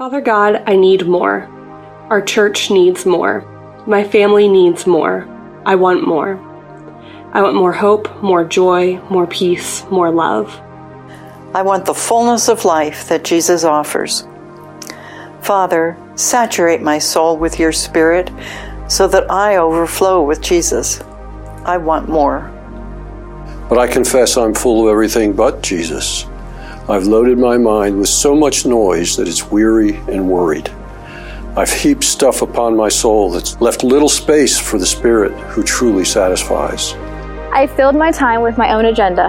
Father God, I need more. Our church needs more. My family needs more. I want more. I want more hope, more joy, more peace, more love. I want the fullness of life that Jesus offers. Father, saturate my soul with your Spirit so that I overflow with Jesus. I want more. But I confess I'm full of everything but Jesus. I've loaded my mind with so much noise that it's weary and worried. I've heaped stuff upon my soul that's left little space for the Spirit who truly satisfies. I filled my time with my own agenda.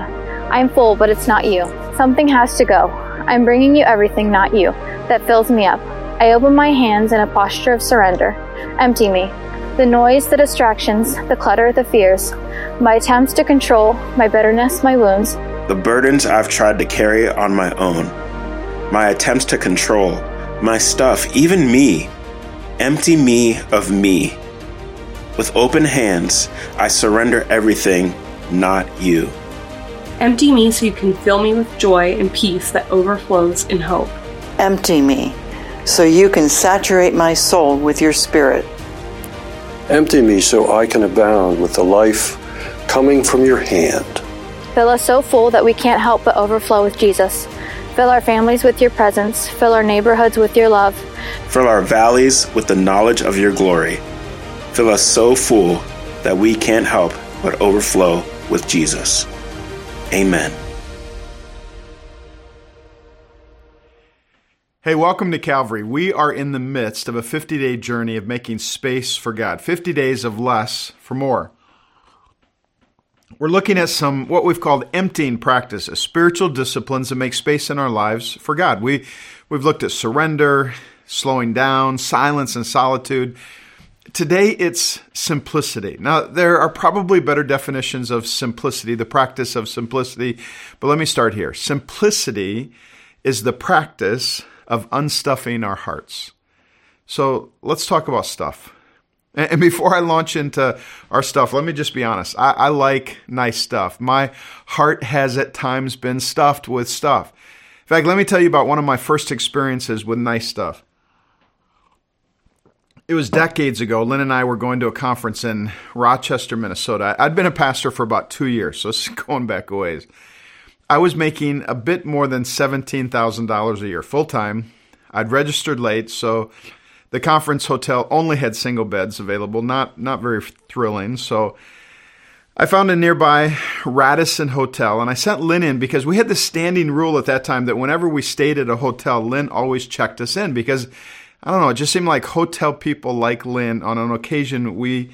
I'm full, but it's not you. Something has to go. I'm bringing you everything, not you, that fills me up. I open my hands in a posture of surrender. Empty me. The noise, the distractions, the clutter, the fears, my attempts to control, my bitterness, my wounds, the burdens I've tried to carry on my own, my attempts to control, my stuff, even me. Empty me of me. With open hands, I surrender everything, not you. Empty me so you can fill me with joy and peace that overflows in hope. Empty me so you can saturate my soul with your spirit. Empty me so I can abound with the life coming from your hand. Fill us so full that we can't help but overflow with Jesus. Fill our families with your presence. Fill our neighborhoods with your love. Fill our valleys with the knowledge of your glory. Fill us so full that we can't help but overflow with Jesus. Amen. Hey, welcome to Calvary. We are in the midst of a 50 day journey of making space for God, 50 days of less for more. We're looking at some what we've called emptying practices, spiritual disciplines that make space in our lives for God. We we've looked at surrender, slowing down, silence and solitude. Today it's simplicity. Now there are probably better definitions of simplicity, the practice of simplicity, but let me start here. Simplicity is the practice of unstuffing our hearts. So let's talk about stuff. And before I launch into our stuff, let me just be honest. I, I, like nice stuff. My heart has at times been stuffed with stuff. In fact, let me tell you about one of my first experiences with nice stuff. It was decades ago. Lynn and I were going to a conference in Rochester, Minnesota. I'd been a pastor for about two years, so this is going back a ways. I was making a bit more than $17,000 a year full time. I'd registered late, so the conference hotel only had single beds available, not not very thrilling. So I found a nearby Radisson hotel and I sent Lynn in because we had the standing rule at that time that whenever we stayed at a hotel, Lynn always checked us in because I don't know, it just seemed like hotel people like Lynn on an occasion we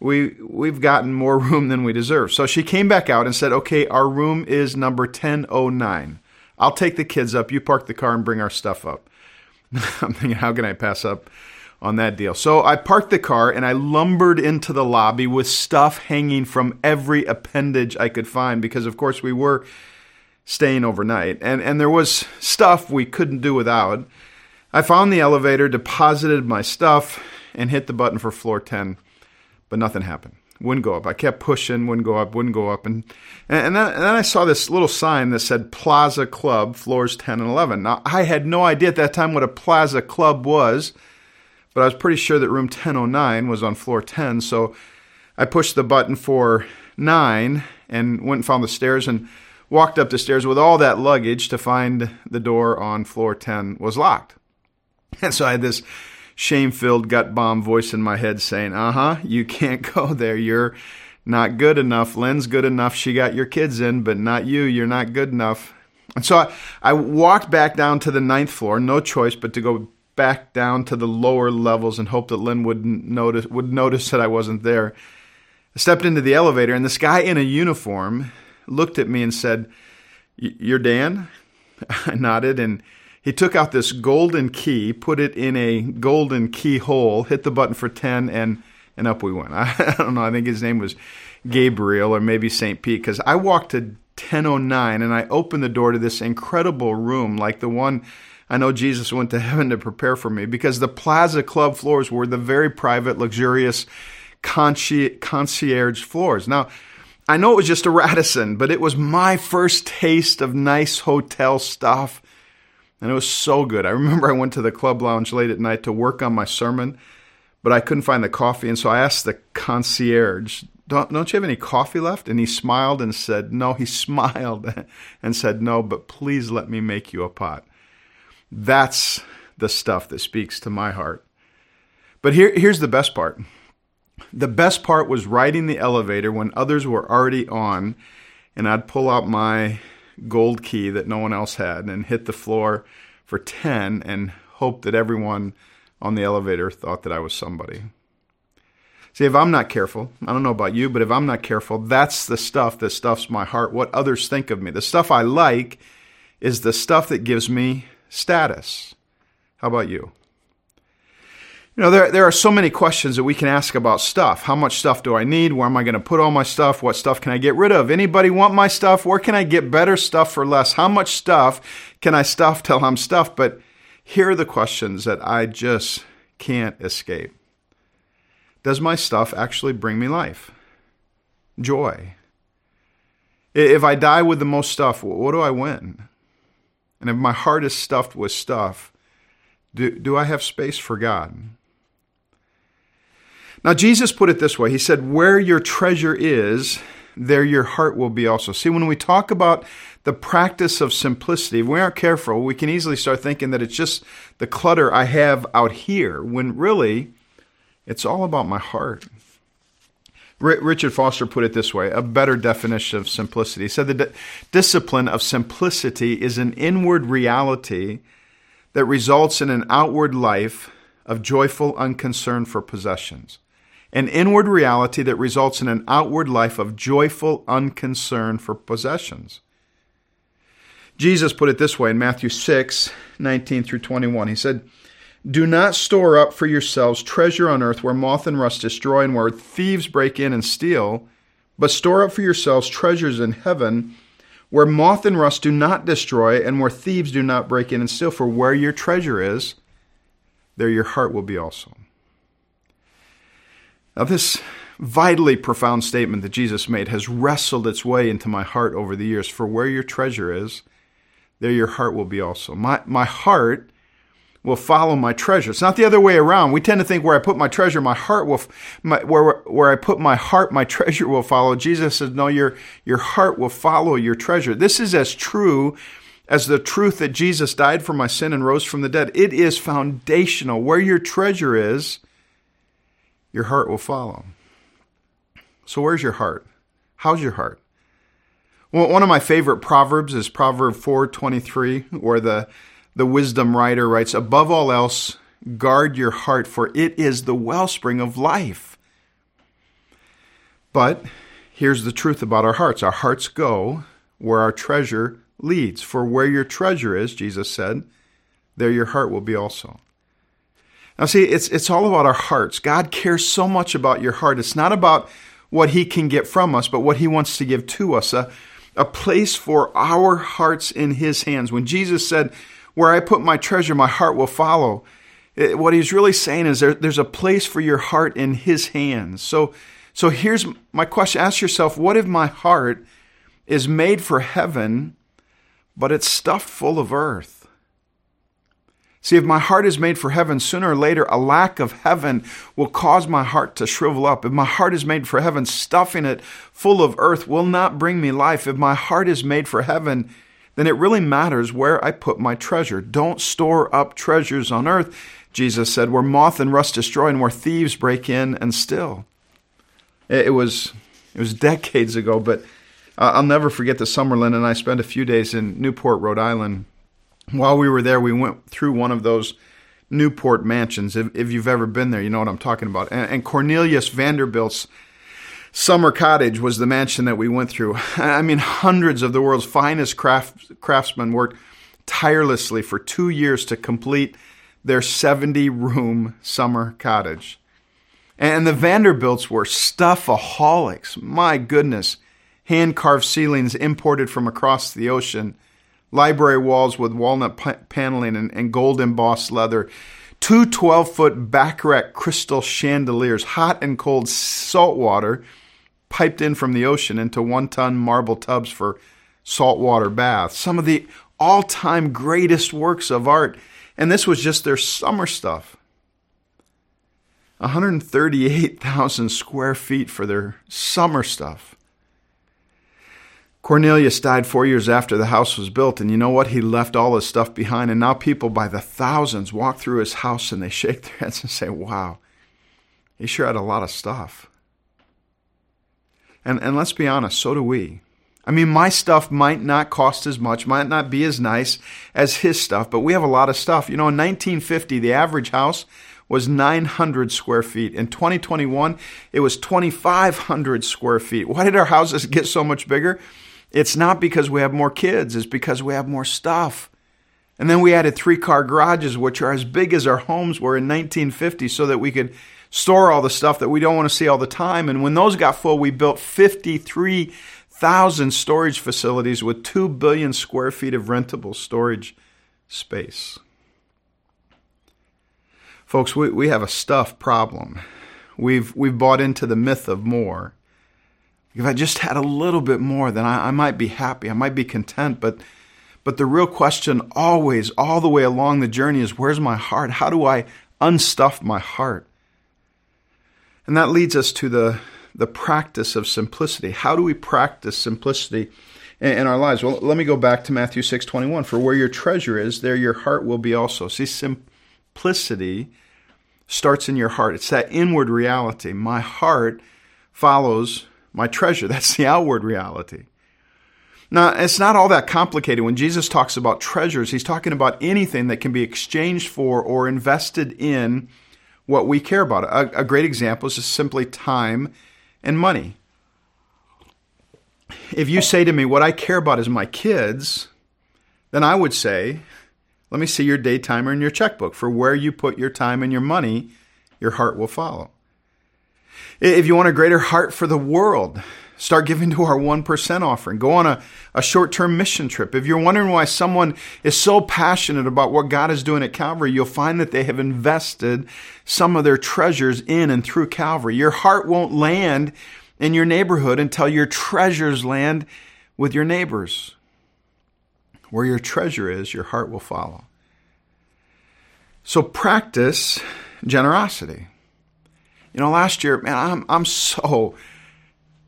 we we've gotten more room than we deserve. So she came back out and said, "Okay, our room is number 1009. I'll take the kids up, you park the car and bring our stuff up." I'm thinking, how can I pass up on that deal? So I parked the car and I lumbered into the lobby with stuff hanging from every appendage I could find because, of course, we were staying overnight and, and there was stuff we couldn't do without. I found the elevator, deposited my stuff, and hit the button for floor 10, but nothing happened wouldn't go up. I kept pushing, wouldn't go up, wouldn't go up, and and then, and then I saw this little sign that said Plaza Club, floors 10 and 11. Now I had no idea at that time what a Plaza Club was, but I was pretty sure that room 1009 was on floor 10. So I pushed the button for nine and went and found the stairs and walked up the stairs with all that luggage to find the door on floor 10 was locked. And so I had this shame filled gut bomb voice in my head saying, Uh huh, you can't go there. You're not good enough. Lynn's good enough. She got your kids in, but not you. You're not good enough. And so I, I walked back down to the ninth floor, no choice but to go back down to the lower levels and hope that Lynn would notice would notice that I wasn't there. I stepped into the elevator and this guy in a uniform looked at me and said, "You're Dan?" I nodded and he took out this golden key, put it in a golden keyhole, hit the button for 10, and, and up we went. I, I don't know, I think his name was Gabriel or maybe St. Pete, because I walked to 1009 and I opened the door to this incredible room like the one I know Jesus went to heaven to prepare for me because the Plaza Club floors were the very private, luxurious concierge floors. Now, I know it was just a Radisson, but it was my first taste of nice hotel stuff And it was so good. I remember I went to the club lounge late at night to work on my sermon, but I couldn't find the coffee. And so I asked the concierge, don't, don't you have any coffee left? And he smiled and said, No. He smiled and said, No, but please let me make you a pot. That's the stuff that speaks to my heart. But here, here's the best part. The best part was riding the elevator when others were already on, and I'd pull out my gold key that no one else had and hit the floor for 10 and hope that everyone on the elevator thought that I was somebody. See, if I'm not careful, I don't know about you, but if I'm not careful, that's the stuff that stuffs my heart, what others think of me. The stuff I like is the stuff that gives me status. How about you? You know, there, there are so many questions that we can ask about stuff. How much stuff do I need? Where am I going to put all my stuff? What stuff can I get rid of? Anybody want my stuff? Where can I get better stuff for less? How much stuff can I stuff till I'm stuffed? But here are the questions that I just can't escape. Does my stuff actually bring me life? Joy? If I die with the most stuff, what do I win? And if my heart is stuffed with stuff, do, do I have space for God? Now, Jesus put it this way He said, Where your treasure is, there your heart will be also. See, when we talk about the practice of simplicity, if we aren't careful, we can easily start thinking that it's just the clutter I have out here, when really it's all about my heart. Richard Foster put it this way a better definition of simplicity. He said the di- discipline of simplicity is an inward reality that results in an outward life of joyful unconcern for possessions an inward reality that results in an outward life of joyful unconcern for possessions. Jesus put it this way in Matthew 6 19 through 21. He said, Do not store up for yourselves treasure on earth where moth and rust destroy and where thieves break in and steal, but store up for yourselves treasures in heaven where moth and rust do not destroy and where thieves do not break in and steal. For where your treasure is, there your heart will be also. Now, this vitally profound statement that Jesus made has wrestled its way into my heart over the years. For where your treasure is, there your heart will be also. My, my heart will follow my treasure. It's not the other way around. We tend to think where I put my treasure, my heart will, my, where, where I put my heart, my treasure will follow. Jesus says, no, your, your heart will follow your treasure. This is as true as the truth that Jesus died for my sin and rose from the dead. It is foundational. Where your treasure is, your heart will follow. So, where's your heart? How's your heart? Well, one of my favorite proverbs is Proverb 4:23, where the the wisdom writer writes, "Above all else, guard your heart, for it is the wellspring of life." But here's the truth about our hearts: our hearts go where our treasure leads. For where your treasure is, Jesus said, there your heart will be also. Now, see, it's, it's all about our hearts. God cares so much about your heart. It's not about what He can get from us, but what He wants to give to us a, a place for our hearts in His hands. When Jesus said, Where I put my treasure, my heart will follow, it, what He's really saying is there, there's a place for your heart in His hands. So, so here's my question ask yourself, what if my heart is made for heaven, but it's stuffed full of earth? See, if my heart is made for heaven, sooner or later, a lack of heaven will cause my heart to shrivel up. If my heart is made for heaven, stuffing it full of earth will not bring me life. If my heart is made for heaven, then it really matters where I put my treasure. Don't store up treasures on earth, Jesus said, where moth and rust destroy and where thieves break in and steal. It was, it was decades ago, but I'll never forget the summer Lynn and I spent a few days in Newport, Rhode Island while we were there, we went through one of those Newport mansions. If, if you've ever been there, you know what I'm talking about. And, and, Cornelius Vanderbilt's summer cottage was the mansion that we went through. I mean, hundreds of the world's finest craft, craftsmen worked tirelessly for two years to complete their 70 room summer cottage. And the Vanderbilts were stuffaholics. My goodness. Hand carved ceilings imported from across the ocean library walls with walnut paneling and, and gold embossed leather, two 12 foot Baccarat crystal chandeliers, hot and cold salt water piped in from the ocean into one ton marble tubs for saltwater baths. Some of the all time greatest works of art. And this was just their summer stuff. 138,000 square feet for their summer stuff. Cornelius died four years after the house was built, and you know what? He left all his stuff behind, and now people by the thousands walk through his house and they shake their heads and say, Wow, he sure had a lot of stuff. And, and let's be honest, so do we. I mean, my stuff might not cost as much, might not be as nice as his stuff, but we have a lot of stuff. You know, in 1950, the average house was 900 square feet. In 2021, it was 2,500 square feet. Why did our houses get so much bigger? It's not because we have more kids, it's because we have more stuff. And then we added three car garages, which are as big as our homes were in 1950, so that we could store all the stuff that we don't want to see all the time. And when those got full, we built 53,000 storage facilities with 2 billion square feet of rentable storage space. Folks, we, we have a stuff problem. We've, we've bought into the myth of more. If I just had a little bit more, then I, I might be happy. I might be content. But, but the real question always, all the way along the journey is where's my heart? How do I unstuff my heart? And that leads us to the, the practice of simplicity. How do we practice simplicity in, in our lives? Well, let me go back to Matthew 6 21. For where your treasure is, there your heart will be also. See, simplicity simplicity starts in your heart. It's that inward reality. My heart follows my treasure. That's the outward reality. Now, it's not all that complicated. When Jesus talks about treasures, he's talking about anything that can be exchanged for or invested in what we care about. A, a great example is just simply time and money. If you say to me, What I care about is my kids, then I would say, let me see your day timer and your checkbook. For where you put your time and your money, your heart will follow. If you want a greater heart for the world, start giving to our 1% offering. Go on a, a short term mission trip. If you're wondering why someone is so passionate about what God is doing at Calvary, you'll find that they have invested some of their treasures in and through Calvary. Your heart won't land in your neighborhood until your treasures land with your neighbors. Where your treasure is, your heart will follow. So practice generosity. You know, last year, man, I'm, I'm so,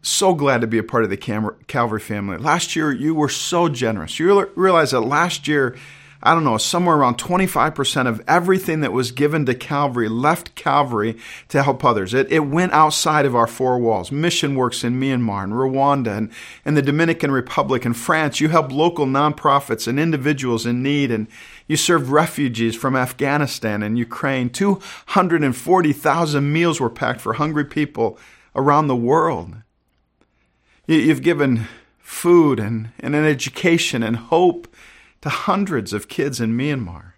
so glad to be a part of the Calvary family. Last year, you were so generous. You realize that last year, I don't know, somewhere around 25% of everything that was given to Calvary left Calvary to help others. It, it went outside of our four walls. Mission works in Myanmar and Rwanda and, and the Dominican Republic and France. You help local nonprofits and individuals in need and you served refugees from Afghanistan and Ukraine. 240,000 meals were packed for hungry people around the world. You, you've given food and, and an education and hope to hundreds of kids in Myanmar.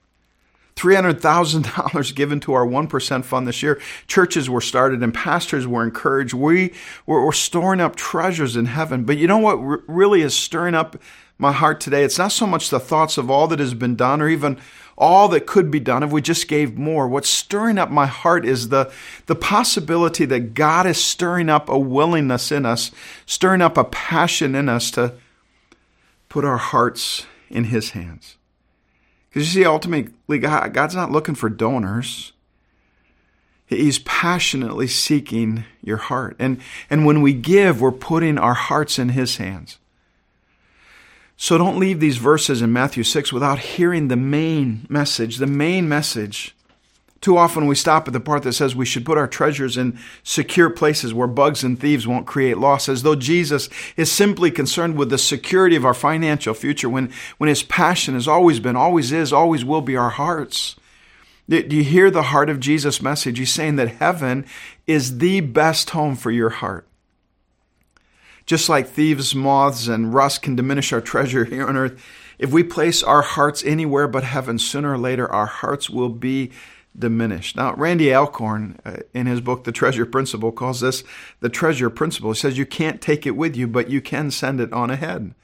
$300,000 given to our 1% fund this year. Churches were started and pastors were encouraged. We were, were storing up treasures in heaven. But you know what really is stirring up my heart today? It's not so much the thoughts of all that has been done or even all that could be done if we just gave more. What's stirring up my heart is the, the possibility that God is stirring up a willingness in us, stirring up a passion in us to put our hearts in His hands. Because you see, ultimately, God, God's not looking for donors. He's passionately seeking your heart. And, and when we give, we're putting our hearts in His hands. So don't leave these verses in Matthew 6 without hearing the main message. The main message too often we stop at the part that says we should put our treasures in secure places where bugs and thieves won't create loss, as though Jesus is simply concerned with the security of our financial future when, when his passion has always been, always is, always will be our hearts. Do you hear the heart of Jesus' message? He's saying that heaven is the best home for your heart. Just like thieves, moths, and rust can diminish our treasure here on earth, if we place our hearts anywhere but heaven, sooner or later our hearts will be diminished. Now, Randy Alcorn, uh, in his book, The Treasure Principle, calls this the treasure principle. He says you can't take it with you, but you can send it on ahead.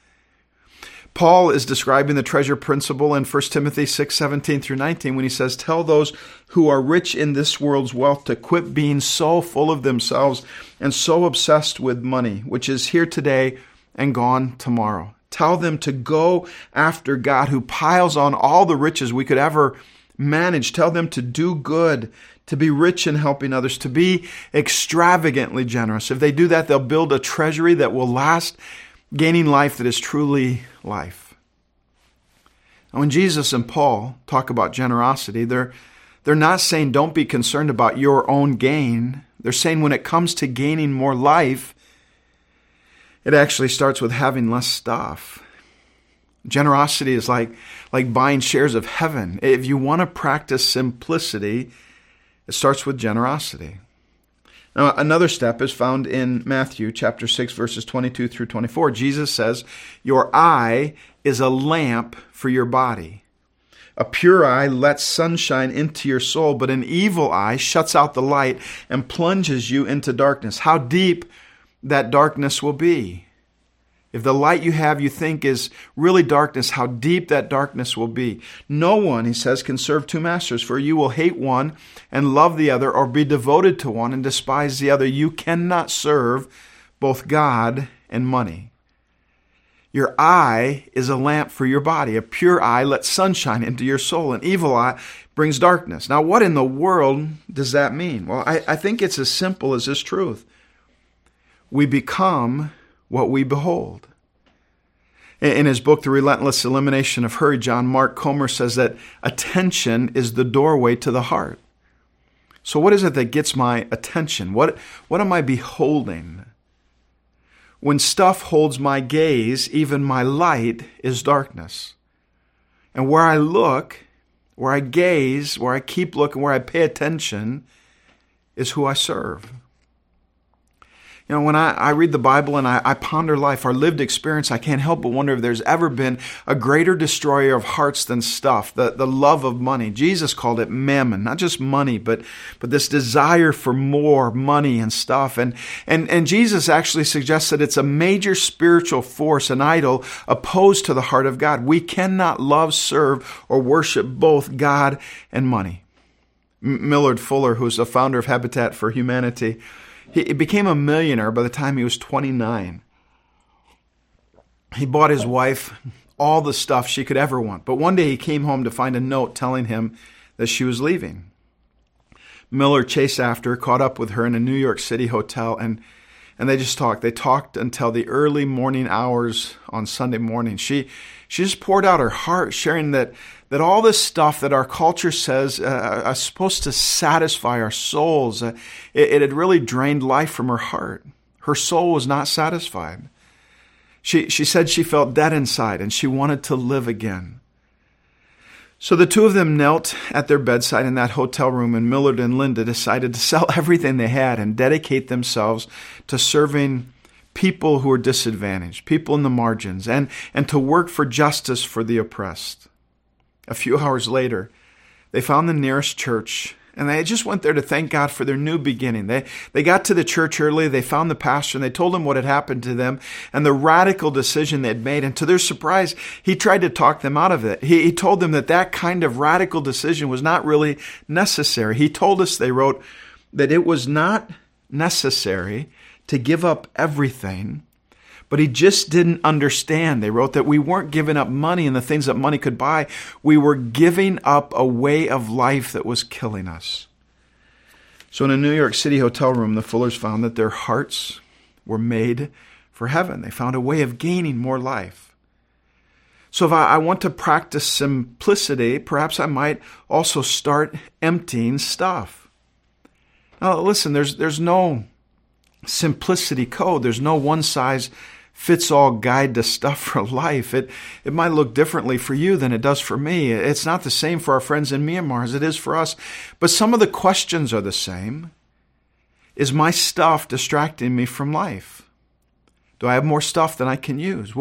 Paul is describing the treasure principle in 1 Timothy 6 17 through 19 when he says, Tell those who are rich in this world's wealth to quit being so full of themselves and so obsessed with money, which is here today and gone tomorrow. Tell them to go after God who piles on all the riches we could ever manage. Tell them to do good, to be rich in helping others, to be extravagantly generous. If they do that, they'll build a treasury that will last, gaining life that is truly life. And when Jesus and Paul talk about generosity, they're, they're not saying don't be concerned about your own gain. They're saying when it comes to gaining more life, it actually starts with having less stuff. Generosity is like, like buying shares of heaven. If you want to practice simplicity, it starts with generosity. Now, another step is found in Matthew chapter 6, verses 22 through 24. Jesus says, Your eye is a lamp for your body. A pure eye lets sunshine into your soul, but an evil eye shuts out the light and plunges you into darkness. How deep that darkness will be. If the light you have you think is really darkness, how deep that darkness will be. No one, he says, can serve two masters, for you will hate one and love the other, or be devoted to one and despise the other. You cannot serve both God and money. Your eye is a lamp for your body. A pure eye lets sunshine into your soul. An evil eye brings darkness. Now, what in the world does that mean? Well, I, I think it's as simple as this truth we become what we behold. In his book, The Relentless Elimination of Hurry, John Mark Comer says that attention is the doorway to the heart. So, what is it that gets my attention? What, what am I beholding? When stuff holds my gaze, even my light is darkness. And where I look, where I gaze, where I keep looking, where I pay attention, is who I serve. You know, when I, I read the Bible and I, I ponder life, our lived experience, I can't help but wonder if there's ever been a greater destroyer of hearts than stuff, the, the love of money. Jesus called it mammon, not just money, but, but this desire for more money and stuff. And, and, and Jesus actually suggests that it's a major spiritual force, an idol opposed to the heart of God. We cannot love, serve, or worship both God and money. Millard Fuller, who's the founder of Habitat for Humanity, he became a millionaire by the time he was 29. He bought his wife all the stuff she could ever want. But one day he came home to find a note telling him that she was leaving. Millard chased after caught up with her in a New York City hotel, and and they just talked. They talked until the early morning hours on Sunday morning. She she just poured out her heart, sharing that that all this stuff that our culture says uh, uh, is supposed to satisfy our souls, uh, it, it had really drained life from her heart. Her soul was not satisfied. She, she said she felt dead inside and she wanted to live again. So the two of them knelt at their bedside in that hotel room, and Millard and Linda decided to sell everything they had and dedicate themselves to serving people who are disadvantaged, people in the margins, and, and to work for justice for the oppressed. A few hours later, they found the nearest church and they just went there to thank God for their new beginning. They, they got to the church early, they found the pastor, and they told him what had happened to them and the radical decision they'd made. And to their surprise, he tried to talk them out of it. He, he told them that that kind of radical decision was not really necessary. He told us, they wrote, that it was not necessary to give up everything but he just didn't understand. They wrote that we weren't giving up money and the things that money could buy. We were giving up a way of life that was killing us. So, in a New York City hotel room, the Fullers found that their hearts were made for heaven. They found a way of gaining more life. So, if I, want to practice simplicity, perhaps I might also start emptying stuff. Now, listen, there's, there's no simplicity code, there's no one size fits all guide to stuff for life. It, it might look differently for you than it does for me. It's not the same for our friends in Myanmar as it is for us, but some of the questions are the same. Is my stuff distracting me from life? Do I have more stuff than I can use?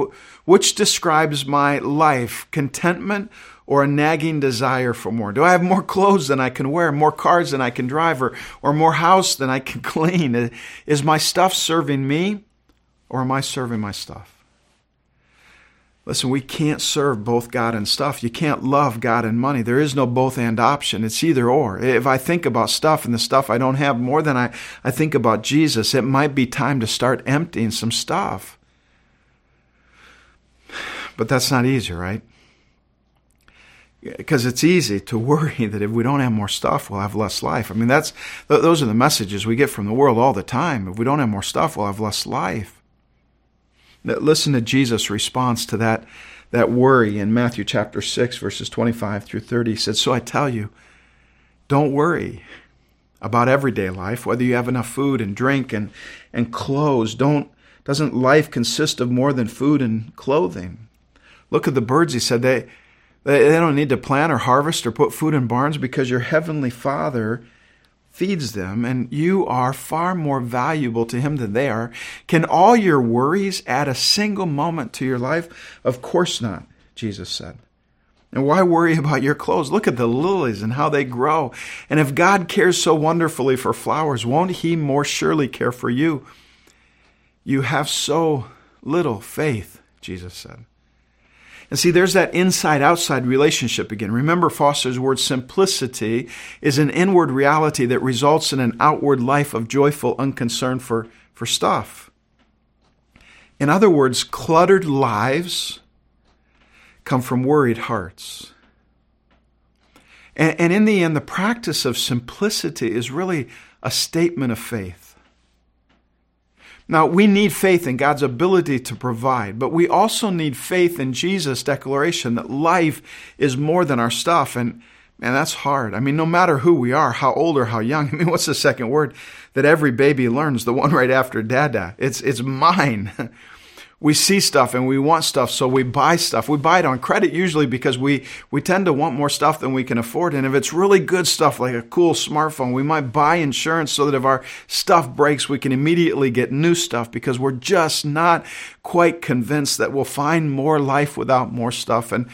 Which describes my life, contentment or a nagging desire for more? Do I have more clothes than I can wear, more cars than I can drive, or, or more house than I can clean? Is my stuff serving me or am I serving my stuff? Listen, we can't serve both God and stuff. You can't love God and money. There is no both and option. It's either or. If I think about stuff and the stuff I don't have more than I, I think about Jesus, it might be time to start emptying some stuff. But that's not easy, right? Because it's easy to worry that if we don't have more stuff, we'll have less life. I mean, that's those are the messages we get from the world all the time. If we don't have more stuff, we'll have less life. Listen to Jesus' response to that, that worry in Matthew chapter 6, verses 25 through 30. He said, So I tell you, don't worry about everyday life, whether you have enough food and drink and, and clothes. Don't, doesn't life consist of more than food and clothing? Look at the birds, he said. They, they, don't need to plant or harvest or put food in barns because your heavenly Father feeds them, and you are far more valuable to Him than they are. Can all your worries add a single moment to your life? Of course not, Jesus said. And why worry about your clothes? Look at the lilies and how they grow. And if God cares so wonderfully for flowers, won't He more surely care for you? You have so little faith, Jesus said. And see, there's that inside outside relationship again. Remember Foster's word simplicity is an inward reality that results in an outward life of joyful unconcern for, for stuff. In other words, cluttered lives come from worried hearts. And, and in the end, the practice of simplicity is really a statement of faith. Now, we need faith in God's ability to provide, but we also need faith in Jesus' declaration that life is more than our stuff. And man, that's hard. I mean, no matter who we are, how old or how young, I mean, what's the second word that every baby learns? The one right after dada. It's, it's mine. we see stuff and we want stuff, so we buy stuff. We buy it on credit usually because we, we tend to want more stuff than we can afford. And if it's really good stuff, like a cool smartphone, we might buy insurance so that if our stuff breaks, we can immediately get new stuff because we're just not quite convinced that we'll find more life without more stuff. And,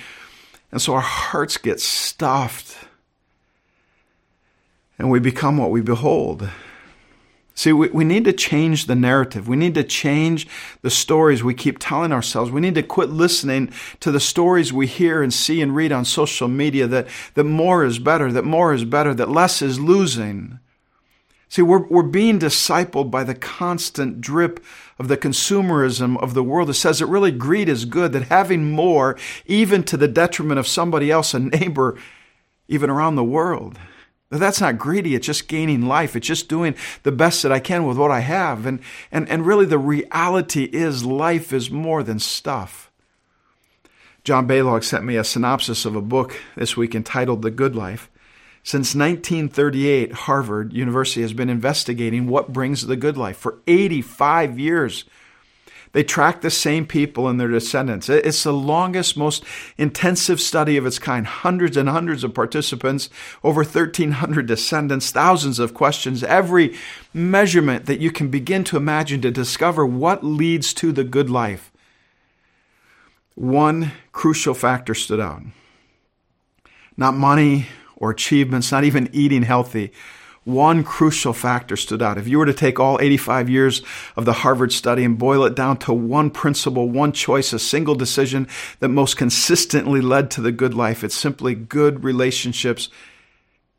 and so our hearts get stuffed and we become what we behold. See, we, we need to change the narrative. We need to change the stories we keep telling ourselves. We need to quit listening to the stories we hear and see and read on social media that, that more is better, that more is better, that less is losing. See, we're, we're being discipled by the constant drip of the consumerism of the world that says that really greed is good, that having more, even to the detriment of somebody else, a neighbor, even around the world, that's not greedy. It's just gaining life. It's just doing the best that I can with what I have. And, and, and really, the reality is life is more than stuff. John Baylog sent me a synopsis of a book this week entitled The Good Life. Since 1938, Harvard University has been investigating what brings the good life. For 85 years, they track the same people and their descendants. It's the longest, most intensive study of its kind. Hundreds and hundreds of participants, over 1,300 descendants, thousands of questions, every measurement that you can begin to imagine to discover what leads to the good life. One crucial factor stood out. Not money or achievements, not even eating healthy one crucial factor stood out. If you were to take all 85 years of the Harvard study and boil it down to one principle, one choice, a single decision that most consistently led to the good life, it's simply good relationships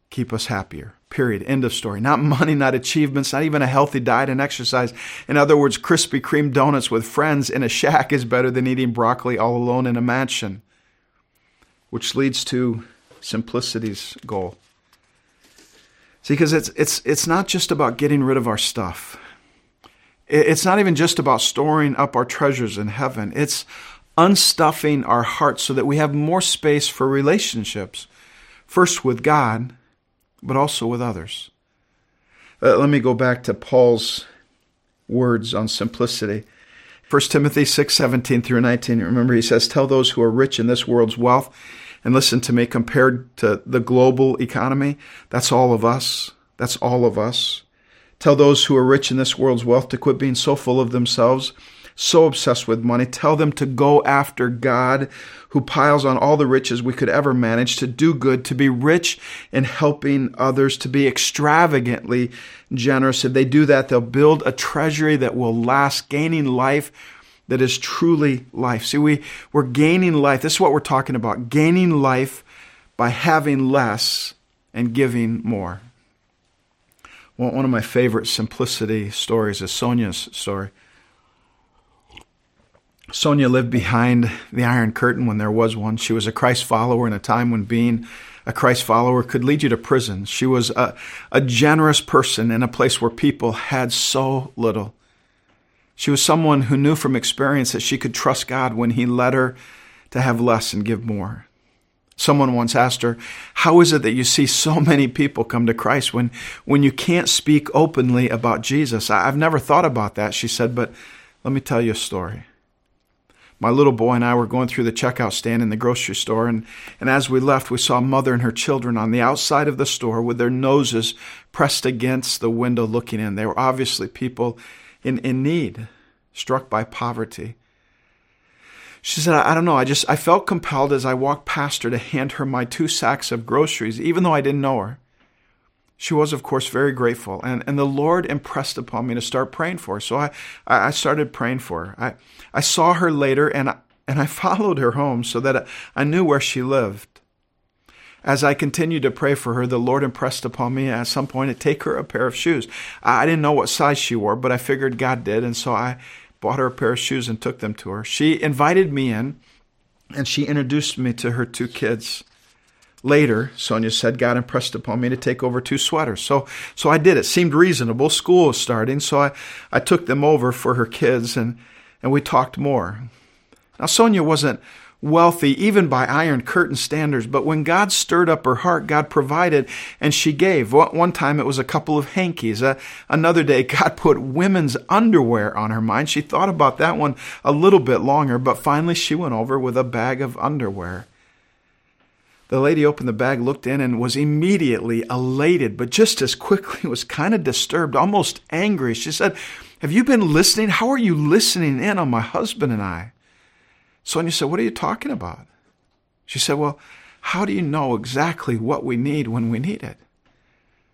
keep us happier. Period. End of story. Not money, not achievements, not even a healthy diet and exercise. In other words, Krispy Kreme donuts with friends in a shack is better than eating broccoli all alone in a mansion. Which leads to simplicity's goal. See, because it's, it's, it's not just about getting rid of our stuff. It's not even just about storing up our treasures in heaven. It's unstuffing our hearts so that we have more space for relationships, first with God, but also with others. Uh, let me go back to Paul's words on simplicity. 1 Timothy 6 17 through 19. Remember, he says, Tell those who are rich in this world's wealth and listen to me, compared to the global economy, that's all of us. That's all of us. Tell those who are rich in this world's wealth to quit being so full of themselves, so obsessed with money. Tell them to go after God, who piles on all the riches we could ever manage, to do good, to be rich in helping others, to be extravagantly generous. If they do that, they'll build a treasury that will last, gaining life that is truly life. See, we, we're gaining life. This is what we're talking about gaining life by having less and giving more. One of my favorite simplicity stories is Sonia's story. Sonia lived behind the Iron Curtain when there was one. She was a Christ follower in a time when being a Christ follower could lead you to prison. She was a, a generous person in a place where people had so little. She was someone who knew from experience that she could trust God when He led her to have less and give more. Someone once asked her, How is it that you see so many people come to Christ when, when you can't speak openly about Jesus? I've never thought about that, she said, but let me tell you a story. My little boy and I were going through the checkout stand in the grocery store, and, and as we left, we saw mother and her children on the outside of the store with their noses pressed against the window looking in. They were obviously people in, in need, struck by poverty. She said, I don't know. I just, I felt compelled as I walked past her to hand her my two sacks of groceries, even though I didn't know her. She was, of course, very grateful. And, and the Lord impressed upon me to start praying for her. So I, I started praying for her. I, I saw her later and I, and I followed her home so that I knew where she lived. As I continued to pray for her, the Lord impressed upon me at some point to take her a pair of shoes. I didn't know what size she wore, but I figured God did. And so I bought her a pair of shoes and took them to her. She invited me in and she introduced me to her two kids. Later, Sonia said, God impressed upon me to take over two sweaters. So, so I did. It seemed reasonable. School was starting, so I, I took them over for her kids and, and we talked more. Now, Sonia wasn't wealthy, even by Iron Curtain standards. But when God stirred up her heart, God provided and she gave. One time it was a couple of hankies. Uh, another day, God put women's underwear on her mind. She thought about that one a little bit longer, but finally she went over with a bag of underwear. The lady opened the bag, looked in, and was immediately elated, but just as quickly was kind of disturbed, almost angry. She said, Have you been listening? How are you listening in on my husband and I? Sonia said, What are you talking about? She said, Well, how do you know exactly what we need when we need it?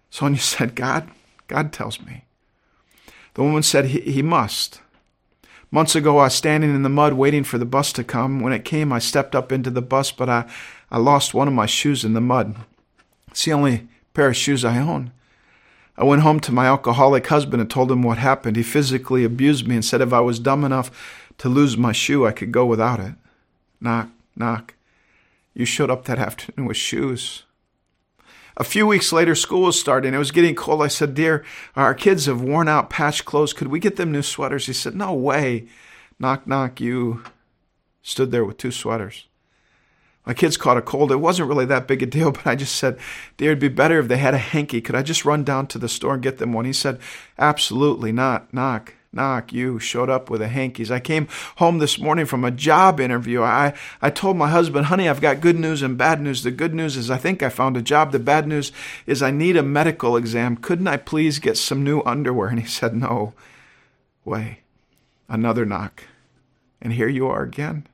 Sonia said, God, God tells me. The woman said, He, he must. Months ago, I was standing in the mud waiting for the bus to come. When it came, I stepped up into the bus, but I, I lost one of my shoes in the mud. It's the only pair of shoes I own. I went home to my alcoholic husband and told him what happened. He physically abused me and said if I was dumb enough to lose my shoe, I could go without it. Knock, knock. You showed up that afternoon with shoes. A few weeks later, school was starting. It was getting cold. I said, Dear, our kids have worn out patched clothes. Could we get them new sweaters? He said, No way. Knock, knock. You stood there with two sweaters. My kids caught a cold. It wasn't really that big a deal, but I just said, Dear, it'd be better if they had a hanky. Could I just run down to the store and get them one? He said, Absolutely not. Knock knock, you showed up with a hankies. I came home this morning from a job interview. I, I told my husband, honey, I've got good news and bad news. The good news is I think I found a job. The bad news is I need a medical exam. Couldn't I please get some new underwear? And he said, no way. Another knock. And here you are again.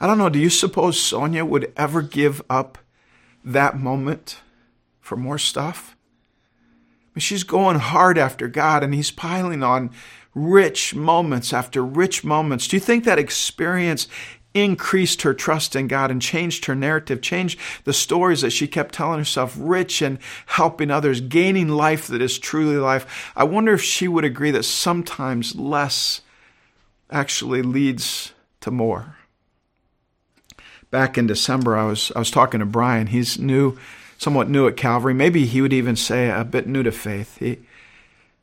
I don't know. Do you suppose Sonia would ever give up that moment for more stuff? She's going hard after God and he's piling on rich moments after rich moments. Do you think that experience increased her trust in God and changed her narrative, changed the stories that she kept telling herself, rich and helping others, gaining life that is truly life? I wonder if she would agree that sometimes less actually leads to more. Back in December, I was I was talking to Brian. He's new somewhat new at Calvary. Maybe he would even say a bit new to faith. He,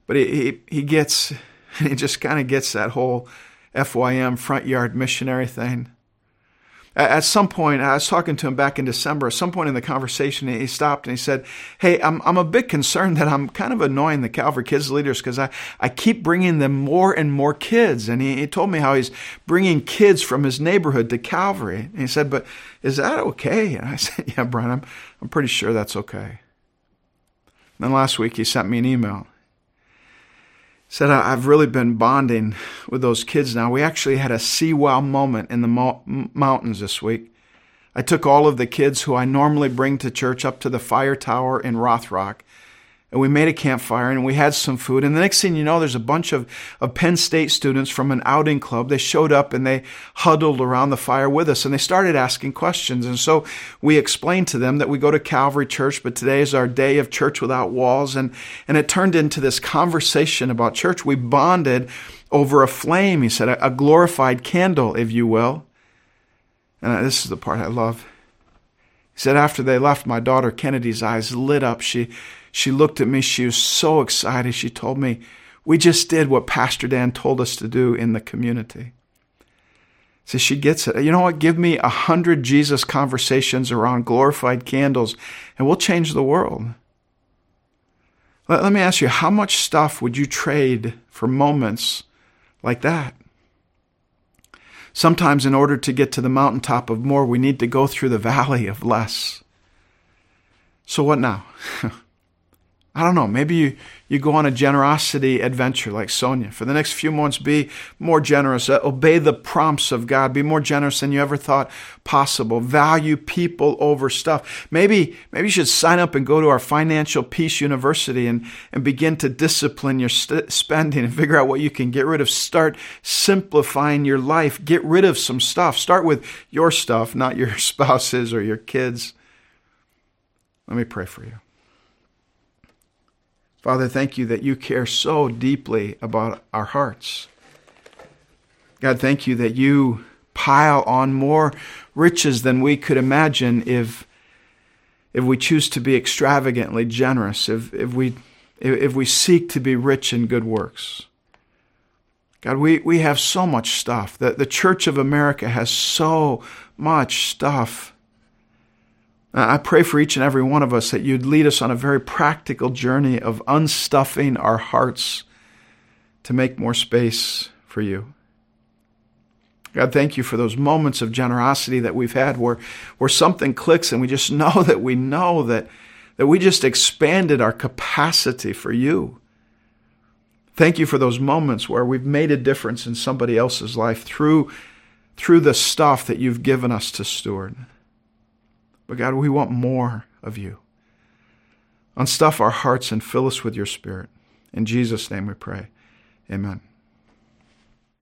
but he, he, he gets, he just kind of gets that whole FYM front yard missionary thing. At some point, I was talking to him back in December. At some point in the conversation, he stopped and he said, Hey, I'm, I'm a bit concerned that I'm kind of annoying the Calvary Kids leaders because I, I keep bringing them more and more kids. And he, he told me how he's bringing kids from his neighborhood to Calvary. And he said, But is that okay? And I said, Yeah, Brian, I'm, I'm pretty sure that's okay. And then last week, he sent me an email said I've really been bonding with those kids now. We actually had a see wow moment in the mo- mountains this week. I took all of the kids who I normally bring to church up to the fire tower in Rothrock, and we made a campfire and we had some food. And the next thing you know, there's a bunch of, of Penn State students from an outing club. They showed up and they huddled around the fire with us and they started asking questions. And so we explained to them that we go to Calvary Church, but today is our day of church without walls. And, and it turned into this conversation about church. We bonded over a flame, he said, a, glorified candle, if you will. And this is the part I love. He said, after they left, my daughter Kennedy's eyes lit up. She she looked at me. She was so excited. She told me, We just did what Pastor Dan told us to do in the community. So she gets it. You know what? Give me a hundred Jesus conversations around glorified candles, and we'll change the world. Let, let me ask you, how much stuff would you trade for moments like that? Sometimes, in order to get to the mountaintop of more, we need to go through the valley of less. So, what now? I don't know, maybe you, you go on a generosity adventure like Sonia. For the next few months, be more generous. Uh, obey the prompts of God. Be more generous than you ever thought possible. Value people over stuff. Maybe, maybe you should sign up and go to our Financial Peace University and, and begin to discipline your st- spending and figure out what you can get rid of. Start simplifying your life. Get rid of some stuff. Start with your stuff, not your spouses or your kids. Let me pray for you. Father, thank you that you care so deeply about our hearts. God, thank you that you pile on more riches than we could imagine if, if we choose to be extravagantly generous, if, if, we, if we seek to be rich in good works. God, we, we have so much stuff. The, the Church of America has so much stuff. Uh, I pray for each and every one of us that you'd lead us on a very practical journey of unstuffing our hearts to make more space for you. God, thank you for those moments of generosity that we've had where, where something clicks and we just know that we know that, that we just expanded our capacity for you. Thank you for those moments where we've made a difference in somebody else's life through, through the stuff that you've given us to steward. But God, we want more of you. Unstuff our hearts and fill us with your spirit. In Jesus' name we pray. Amen.